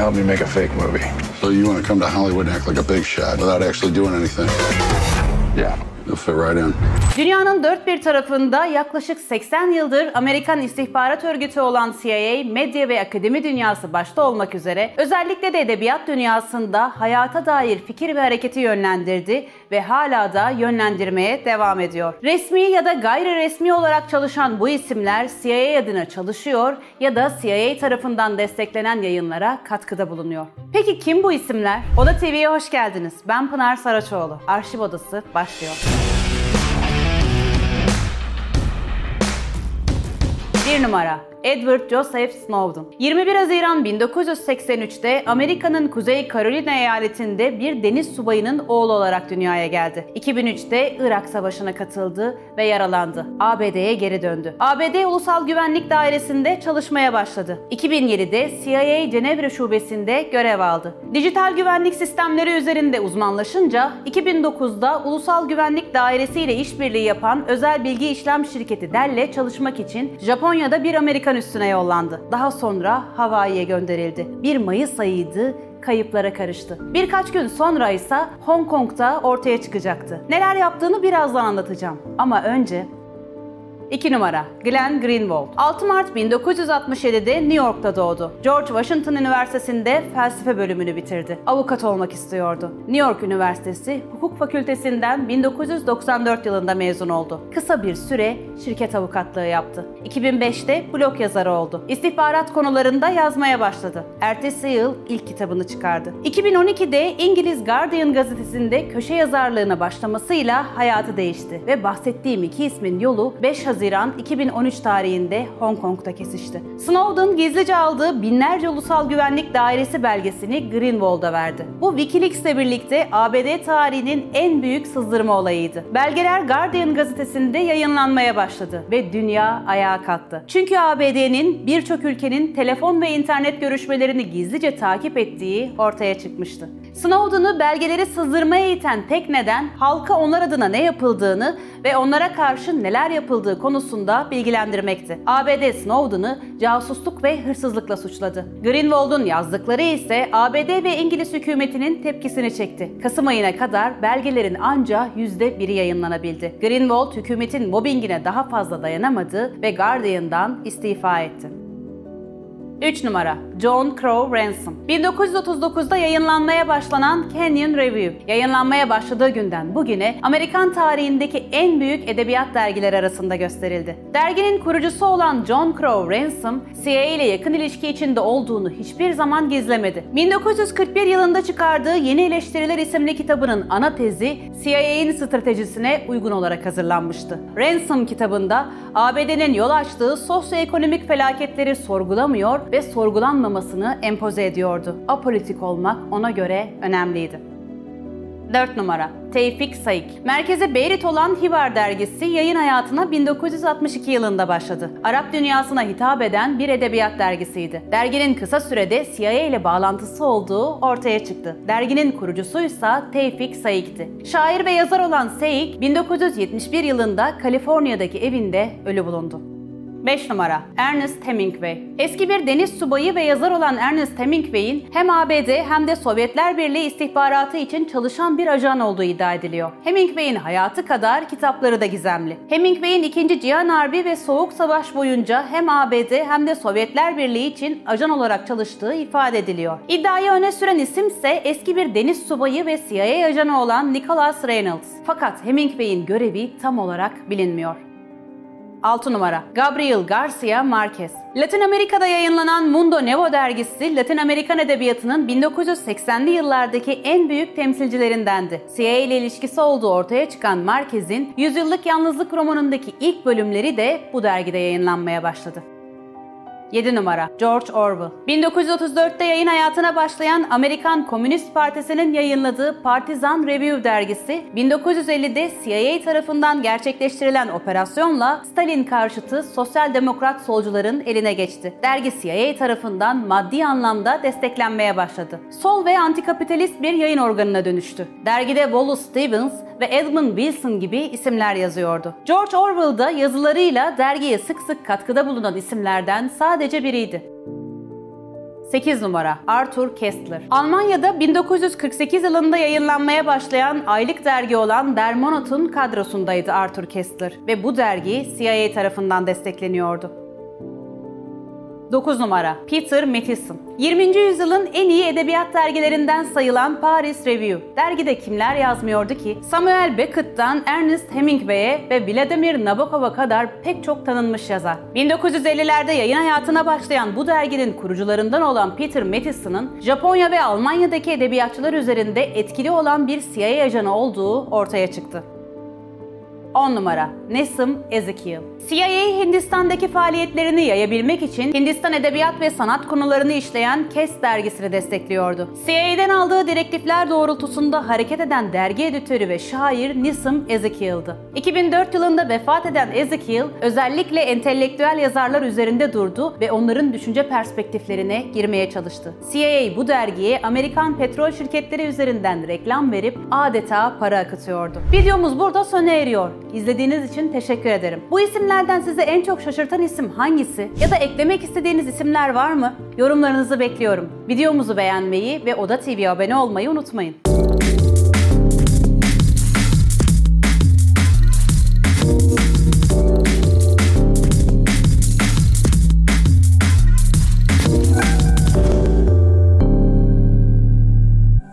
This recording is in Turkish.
help me make a fake movie. So you want to come to Hollywood and act like a big shot without actually doing anything? Yeah. Fit right in. Dünyanın dört bir tarafında yaklaşık 80 yıldır Amerikan istihbarat örgütü olan CIA, medya ve akademi dünyası başta olmak üzere özellikle de edebiyat dünyasında hayata dair fikir ve hareketi yönlendirdi ve hala da yönlendirmeye devam ediyor. Resmi ya da gayri resmi olarak çalışan bu isimler CIA adına çalışıyor ya da CIA tarafından desteklenen yayınlara katkıda bulunuyor. Peki kim bu isimler? Oda TV'ye hoş geldiniz. Ben Pınar Saraçoğlu. Arşiv Odası başlıyor. 1 numara Edward Joseph Snowden. 21 Haziran 1983'te Amerika'nın Kuzey Carolina eyaletinde bir deniz subayının oğlu olarak dünyaya geldi. 2003'te Irak Savaşı'na katıldı ve yaralandı. ABD'ye geri döndü. ABD Ulusal Güvenlik Dairesi'nde çalışmaya başladı. 2007'de CIA Cenevre Şubesi'nde görev aldı. Dijital güvenlik sistemleri üzerinde uzmanlaşınca 2009'da Ulusal Güvenlik Dairesi ile işbirliği yapan özel bilgi işlem şirketi Dell'le çalışmak için Japonya'da bir Amerikan üssüne yollandı. Daha sonra Hawaii'ye gönderildi. 1 Mayıs ayıydı kayıplara karıştı. Birkaç gün sonra ise Hong Kong'da ortaya çıkacaktı. Neler yaptığını birazdan anlatacağım. Ama önce 2 numara Glenn Greenwald 6 Mart 1967'de New York'ta doğdu. George Washington Üniversitesi'nde felsefe bölümünü bitirdi. Avukat olmak istiyordu. New York Üniversitesi Hukuk Fakültesinden 1994 yılında mezun oldu. Kısa bir süre şirket avukatlığı yaptı. 2005'te blog yazarı oldu. İstihbarat konularında yazmaya başladı. Ertesi yıl ilk kitabını çıkardı. 2012'de İngiliz Guardian gazetesinde köşe yazarlığına başlamasıyla hayatı değişti ve bahsettiğim iki ismin yolu 5 Haziran 2013 tarihinde Hong Kong'da kesişti. Snowden gizlice aldığı binlerce ulusal güvenlik dairesi belgesini Greenwald'a verdi. Bu Wikileaks'le birlikte ABD tarihinin en büyük sızdırma olayıydı. Belgeler Guardian gazetesinde yayınlanmaya başladı ve dünya ayağa kalktı. Çünkü ABD'nin birçok ülkenin telefon ve internet görüşmelerini gizlice takip ettiği ortaya çıkmıştı. Snowden'ı belgeleri sızdırmaya iten tek neden halka onlar adına ne yapıldığını ve onlara karşı neler yapıldığı konusunda bilgilendirmekti. ABD Snowden'ı casusluk ve hırsızlıkla suçladı. Greenwald'un yazdıkları ise ABD ve İngiliz hükümetinin tepkisini çekti. Kasım ayına kadar belgelerin ancak %1'i yayınlanabildi. Greenwald hükümetin mobbingine daha fazla dayanamadı ve Guardian'dan istifa etti. 3 numara John Crow Ransom 1939'da yayınlanmaya başlanan Canyon Review yayınlanmaya başladığı günden bugüne Amerikan tarihindeki en büyük edebiyat dergileri arasında gösterildi. Derginin kurucusu olan John Crow Ransom, CIA ile yakın ilişki içinde olduğunu hiçbir zaman gizlemedi. 1941 yılında çıkardığı Yeni Eleştiriler isimli kitabının ana tezi CIA'nin stratejisine uygun olarak hazırlanmıştı. Ransom kitabında ABD'nin yol açtığı sosyoekonomik felaketleri sorgulamıyor ve sorgulanmamasını empoze ediyordu. Apolitik olmak ona göre önemliydi. 4 numara Tevfik Saik. Merkeze Beyrit olan Hivar dergisi yayın hayatına 1962 yılında başladı. Arap dünyasına hitap eden bir edebiyat dergisiydi. Derginin kısa sürede CIA ile bağlantısı olduğu ortaya çıktı. Derginin kurucusuysa Tevfik Saik'ti. Şair ve yazar olan Saik, 1971 yılında Kaliforniya'daki evinde ölü bulundu. 5 numara Ernest Hemingway. Eski bir deniz subayı ve yazar olan Ernest Hemingway'in hem ABD hem de Sovyetler Birliği istihbaratı için çalışan bir ajan olduğu iddia ediliyor. Hemingway'in hayatı kadar kitapları da gizemli. Hemingway'in 2. Cihan Harbi ve Soğuk Savaş boyunca hem ABD hem de Sovyetler Birliği için ajan olarak çalıştığı ifade ediliyor. İddiayı öne süren isim ise eski bir deniz subayı ve CIA ajanı olan Nicholas Reynolds. Fakat Hemingway'in görevi tam olarak bilinmiyor. 6 numara Gabriel Garcia Marquez. Latin Amerika'da yayınlanan Mundo Nuevo dergisi Latin Amerikan edebiyatının 1980'li yıllardaki en büyük temsilcilerindendi. CIA ile ilişkisi olduğu ortaya çıkan Marquez'in Yüzyıllık Yalnızlık romanındaki ilk bölümleri de bu dergide yayınlanmaya başladı. 7 numara George Orwell. 1934'te yayın hayatına başlayan Amerikan Komünist Partisi'nin yayınladığı Partizan Review dergisi 1950'de CIA tarafından gerçekleştirilen operasyonla Stalin karşıtı sosyal demokrat solcuların eline geçti. Dergi CIA tarafından maddi anlamda desteklenmeye başladı. Sol ve antikapitalist bir yayın organına dönüştü. Dergide Wallace Stevens ve Edmund Wilson gibi isimler yazıyordu. George Orwell da yazılarıyla dergiye sık sık katkıda bulunan isimlerden sadece biriydi. 8 numara Arthur Kessler. Almanya'da 1948 yılında yayınlanmaya başlayan aylık dergi olan Der Monat'ın kadrosundaydı Arthur Kessler ve bu dergi CIA tarafından destekleniyordu. 9 numara Peter Matheson 20. yüzyılın en iyi edebiyat dergilerinden sayılan Paris Review. Dergide kimler yazmıyordu ki? Samuel Beckett'tan Ernest Hemingway'e ve Vladimir Nabokov'a kadar pek çok tanınmış yazar. 1950'lerde yayın hayatına başlayan bu derginin kurucularından olan Peter Matheson'ın Japonya ve Almanya'daki edebiyatçılar üzerinde etkili olan bir CIA ajanı olduğu ortaya çıktı. 10 numara Nesim Ezekiel. CIA Hindistan'daki faaliyetlerini yayabilmek için Hindistan edebiyat ve sanat konularını işleyen Kes dergisini destekliyordu. CIA'den aldığı direktifler doğrultusunda hareket eden dergi editörü ve şair Nesim Ezekiel'di. 2004 yılında vefat eden Ezekiel özellikle entelektüel yazarlar üzerinde durdu ve onların düşünce perspektiflerine girmeye çalıştı. CIA bu dergiye Amerikan petrol şirketleri üzerinden reklam verip adeta para akıtıyordu. Videomuz burada sona eriyor. İzlediğiniz için teşekkür ederim. Bu isimlerden size en çok şaşırtan isim hangisi? Ya da eklemek istediğiniz isimler var mı? Yorumlarınızı bekliyorum. Videomuzu beğenmeyi ve Oda TV'ye abone olmayı unutmayın.